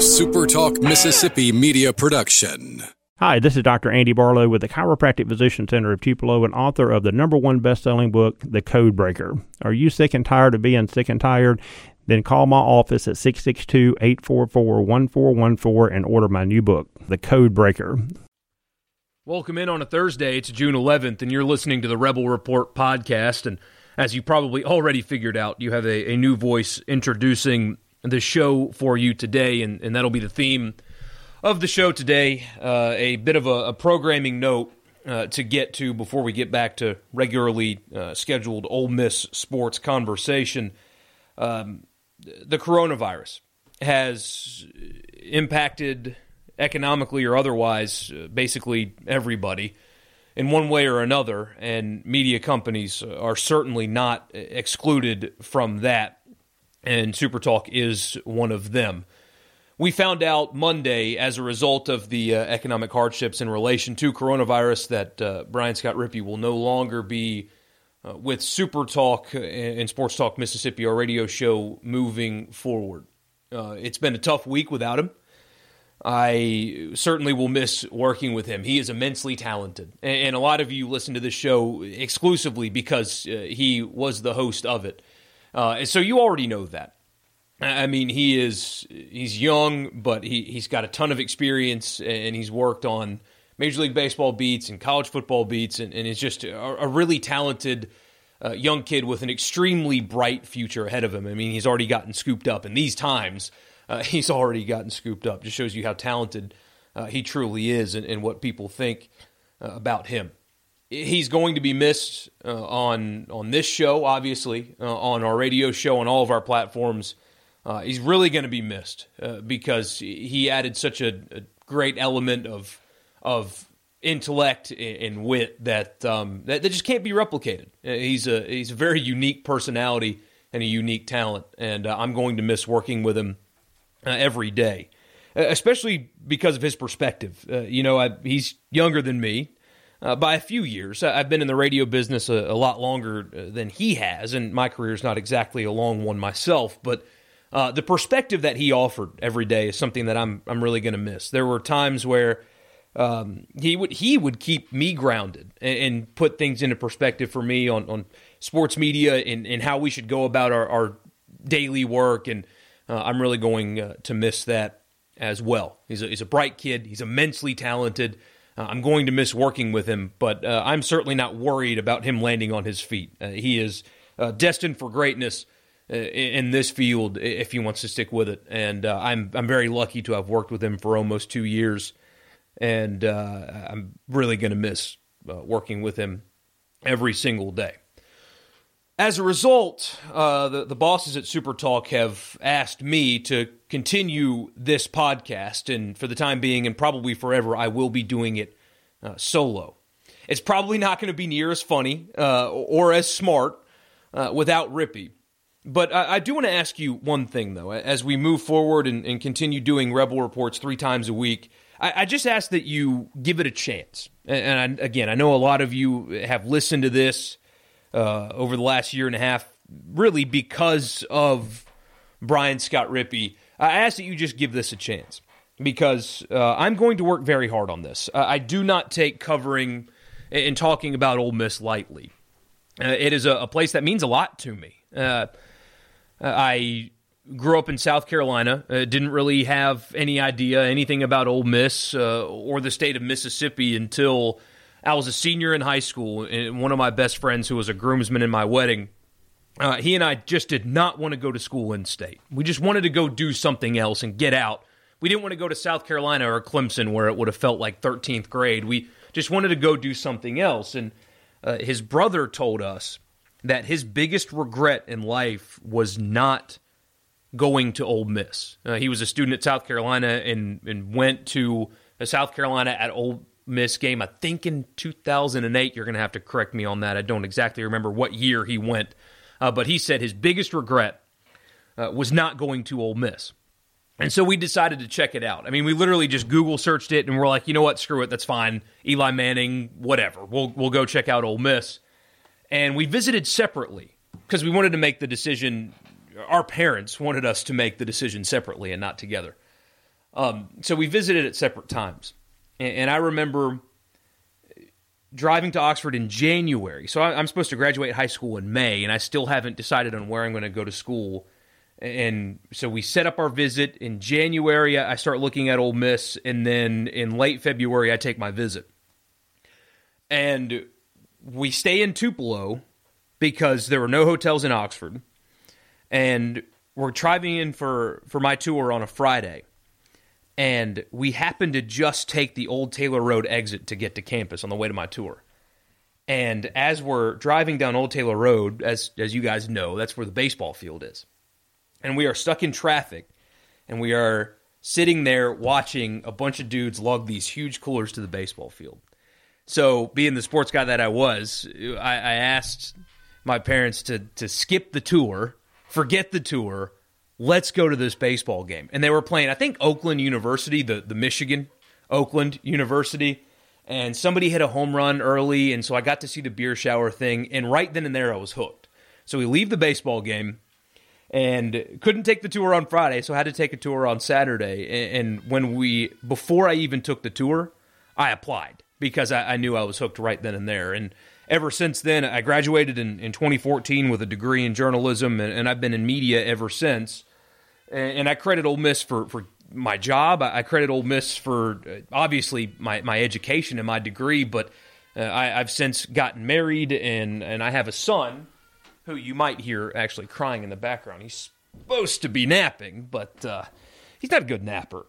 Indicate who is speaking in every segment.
Speaker 1: SuperTalk Mississippi media production.
Speaker 2: Hi, this is Dr. Andy Barlow with the Chiropractic Physician Center of Tupelo and author of the number one best-selling book, The Code Breaker. Are you sick and tired of being sick and tired? Then call my office at 662-844-1414 and order my new book, The Code Breaker.
Speaker 3: Welcome in on a Thursday. It's June 11th, and you're listening to the Rebel Report podcast. And as you probably already figured out, you have a, a new voice introducing the show for you today, and, and that'll be the theme of the show today. Uh, a bit of a, a programming note uh, to get to before we get back to regularly uh, scheduled Ole Miss sports conversation. Um, the coronavirus has impacted economically or otherwise uh, basically everybody in one way or another, and media companies are certainly not excluded from that, and SuperTalk is one of them. We found out Monday, as a result of the uh, economic hardships in relation to coronavirus, that uh, Brian Scott Rippey will no longer be uh, with Super Talk and Sports Talk Mississippi, our radio show, moving forward. Uh, it's been a tough week without him. I certainly will miss working with him. He is immensely talented. And a lot of you listen to this show exclusively because uh, he was the host of it. Uh, so you already know that. I mean, he is he's young, but he, he's got a ton of experience and he's worked on Major League Baseball beats and college football beats and, and is just a, a really talented uh, young kid with an extremely bright future ahead of him. I mean, he's already gotten scooped up in these times uh, he's already gotten scooped up. Just shows you how talented uh, he truly is and, and what people think uh, about him. He's going to be missed uh, on on this show, obviously, uh, on our radio show, on all of our platforms. Uh, he's really going to be missed because he added such a, a, great element of of intellect and wit that, um, that, that just can't be replicated. he's a he's a very unique personality and a unique talent, and I'm going to miss working with him uh, every day, uh, especially because of his perspective. Uh, you know, I, he's younger than me. Uh, by a few years. I've been in the radio business a, a, lot longer uh, than he has, and my career is not exactly a long one myself. But uh, the perspective that he offered every day is something that I'm I'm really going to miss. There were times where um, he would he would keep me grounded and, and, put things into perspective for me on, on sports media and, and how we should go about our, our daily work and uh, I'm really going uh, to miss that as well. He's a, he's a bright kid. He's immensely talented. Uh, I'm going to miss working with him, but uh, I'm certainly not worried about him landing on his feet. Uh, he is uh, destined for greatness in this field if he wants to stick with it. And I'm I'm very lucky to have worked with him for almost two years, and I'm really going to miss working with him every single day. As a result, uh, the, the bosses at Super Talk have asked me to continue this podcast, and for the time being, and probably forever, I will be doing it uh, solo. It's probably not going to be near as funny uh, or as smart uh, without Rippey. But I, I do want to ask you one thing, though, as we move forward and, and continue doing Rebel Reports three times a week. I, I, just ask that you give it a chance. And, and I, again, I know a lot of you have listened to this uh, over the last year and a half, really because of Brian Scott Rippey. I ask that you just give this a chance because uh, I'm going to work very hard on this. Uh, I do not take covering and talking about Ole Miss lightly. Uh, it is a, a, place that means a lot to me. Uh, I grew up in South Carolina. Uh, didn't really have any idea anything about Ole Miss uh, or the state of Mississippi until I was a senior in high school, and one of my best friends, who was a groomsman in my wedding, uh, he and I just did not want to go to school in state. We just wanted to go do something else and get out. We didn't want to go to South Carolina or Clemson, where it would have felt like 13th grade. We just wanted to go do something else. And uh, his brother told us that his biggest regret in life was not going to Ole Miss. Uh, he was a student at South Carolina and, and went to a South Carolina at Ole Miss game. I think in 2008. You're going to have to correct me on that. I don't exactly remember what year he went, uh, but he said his biggest regret uh, was not going to Ole Miss. And so we decided to check it out. I mean, we literally just Google searched it, and we're like, you know what? Screw it. That's fine. Eli Manning, whatever. We'll we'll go check out Ole Miss. And we visited separately because we wanted to make the decision. Our parents wanted us to make the decision separately and not together. Um, so we visited at separate times, and, and, I remember driving to Oxford in January. So I'm supposed to graduate high school in May, and I still haven't decided on where I'm going to go to school. And so we set up our visit in January. I start looking at Ole Miss, and then in late February, I take my visit. And we stay in Tupelo because there were no hotels in Oxford, and we're driving in for for my tour on a Friday, and we happened to just take the old Taylor Road exit to get to campus on the way to my tour. And as we're driving down Old Taylor Road, as as you guys know, that's where the baseball field is, and we are stuck in traffic, and we are sitting there watching a bunch of dudes lug these huge coolers to the baseball field. So, being the sports guy that I was, I, I asked my parents to to skip the tour, forget the tour, let's go to this baseball game. And they were playing, I think Oakland University, the the Michigan Oakland University, and somebody hit a home run early, and so I got to see the beer shower thing, and right then and there I was hooked. So we leave the baseball game and couldn't take the tour on Friday, so I had to take a tour on Saturday. And when we before I even took the tour, I applied because I, I knew I was hooked right then and there. And ever since then, I graduated in, in 2014 with a degree in journalism, and, and I've been in media ever since. And, I credit Ole Miss for, for my job. I, I credit Ole Miss for uh, obviously my, my education and my degree, but uh, I, have since gotten married, and, and I have a son who you might hear actually crying in the background. He's supposed to be napping, but uh, he's not a good napper.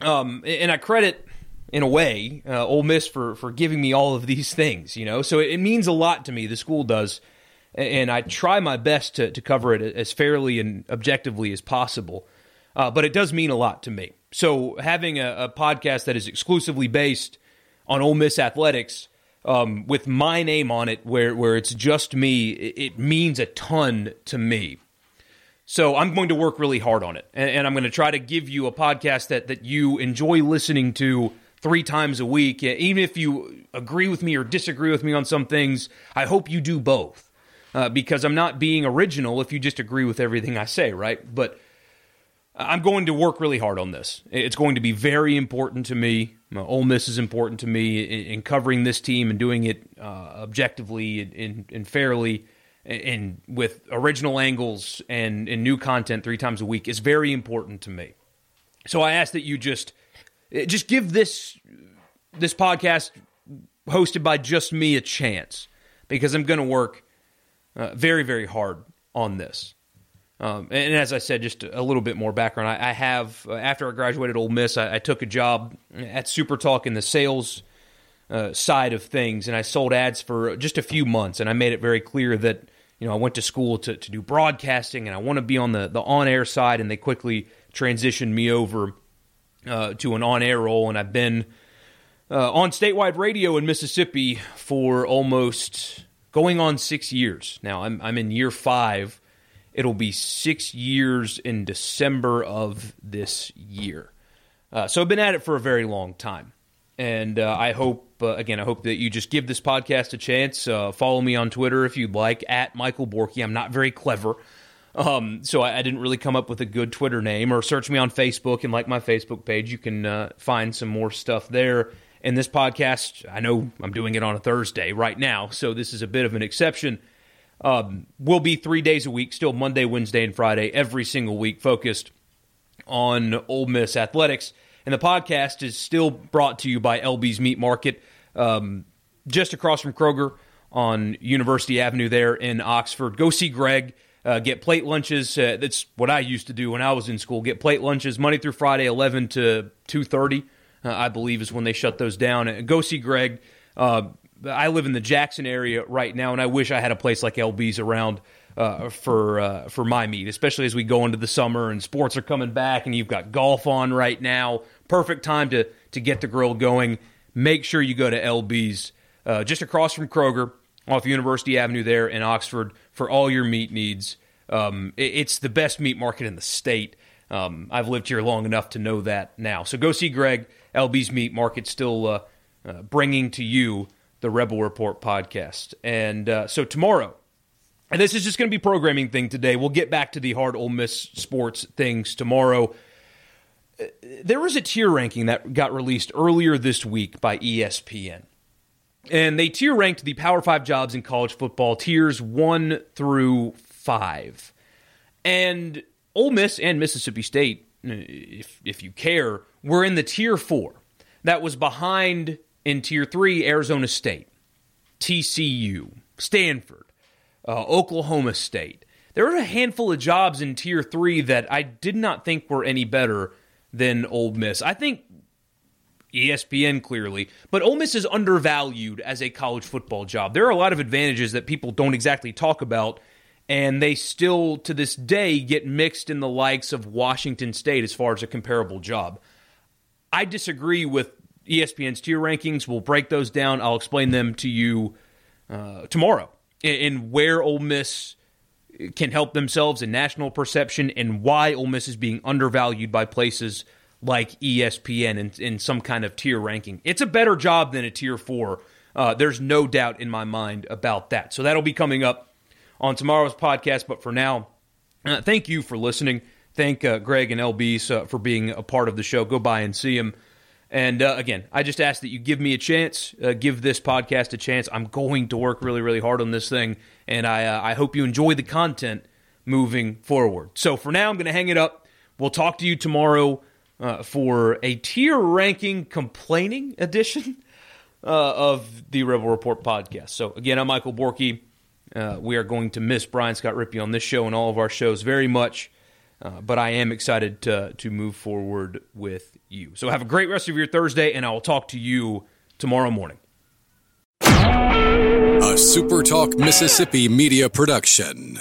Speaker 3: Um, and I credit in a way, uh, Ole Miss for for giving me all of these things. You know, so it, it means a lot to me. The school does, and I try my best to to cover it as fairly and objectively as possible. Uh, but it does mean a lot to me. So having a, a, podcast that is exclusively based on Ole Miss athletics. Um, with my name on it, where where it's just me, it, means a ton to me. So I'm going to work really hard on it, and, and I'm going to try to give you a podcast that that you enjoy listening to three times a week. Even if you agree with me or disagree with me on some things, I hope you do both. Uh, because I'm not being original if you just agree with everything I say, right? But I'm going to work really hard on this. It's going to be very important to me. Uh, Ole Miss is important to me in, in covering this team and doing it uh, objectively and, and fairly and with original angles and, and new content three times a week is very important to me. So I ask that you just – uh, just give this this podcast hosted by just me a chance because I'm going to work uh, very very hard on this. Um, and as I said, just a little bit more background. I, I have uh, after I graduated Ole Miss, I, I, took a job at Super Talk in the sales uh, side of things, and I sold ads for just a few months. And I made it very clear that you know I went to school to, to do broadcasting, and I want to be on the the on air side. And they quickly transitioned me over uh, to an on air role, and I've been uh, on statewide radio in Mississippi for almost going on six years. Now, I'm, I'm in year five. It'll be six years in December of this year. Uh, so I've been at it for a very long time. And uh, I hope, uh, again, I hope that you just give this podcast a chance. Uh, follow me on Twitter if you'd like, at Michael Borky. I'm not very clever. Um, so I, I, didn't really come up with a good Twitter name, or search me on Facebook and like my Facebook page. You can uh, find some more stuff there. And this podcast, I know I'm doing it on a Thursday right now, so this is a bit of an exception. Um, will be three days a week, still Monday, Wednesday, and Friday, every single week, focused on Ole Miss athletics. And the podcast is still brought to you by LB's Meat Market, um, just across from Kroger on University Avenue there in Oxford. Go see Greg. Uh, get plate lunches. Uh, that's what I used to do when I was in school. Get plate lunches Monday through Friday, eleven to two thirty. Uh, I believe is when they shut those down. And go see Greg. Uh, I live in the Jackson area right now, and I wish I had a place like LB's around uh, for uh, for my meet, especially as we go into the summer and sports are coming back, and you've got golf on right now. Perfect time to to get the grill going. Make sure you go to LB's just across from Kroger off University Avenue there in Oxford for all your meat needs. Um, it, it's the best meat market in the state. Um, I've lived here long enough to know that now. So go see Greg. LB's Meat Market still uh, uh, bringing to you the Rebel Report podcast. And uh, so tomorrow, and this is just going to be programming thing today. We'll get back to the hard Ole Miss sports things tomorrow. there was a tier ranking that got released earlier this week by ESPN. And they tier ranked the Power Five jobs in college football, tiers one through five. And Ole Miss and Mississippi State, if, if you care, were in the tier four. That was behind in tier three Arizona State, TCU, Stanford, uh, Oklahoma State. There were a handful of jobs in tier three that I did not think were any better than Ole Miss. I think ESPN clearly, but Ole Miss is undervalued as a college football job. There are a lot of advantages that people don't exactly talk about, and they still to this day get mixed in the likes of Washington State as far as a comparable job. I disagree with ESPN's tier rankings. We'll break those down. I'll explain them to you uh, tomorrow in where Ole Miss can help themselves in national perception and why Ole Miss is being undervalued by places like ESPN in, in some kind of tier ranking. It's a better job than a tier four. Uh, there's no doubt in my mind about that. So that'll be coming up on tomorrow's podcast. But for now, uh, thank you for listening. Thank uh, Greg and LB uh, for being a part of the show. Go by and see them. And uh, again, I just ask that you give me a chance, uh, give this podcast a chance. I'm going to work really, really hard on this thing, and I, uh, I hope you enjoy the content moving forward. So for now, I'm going to hang it up. We'll talk to you tomorrow for a tier ranking complaining edition of the Rebel Report podcast. So again, I'm Michael Borky. Uh, we are going to miss Brian Scott Rippey on this show and all of our shows very much. Uh, but I am excited to to move forward with you. So have a great rest of your Thursday, and I will talk to you tomorrow morning.
Speaker 1: A SuperTalk Mississippi media production.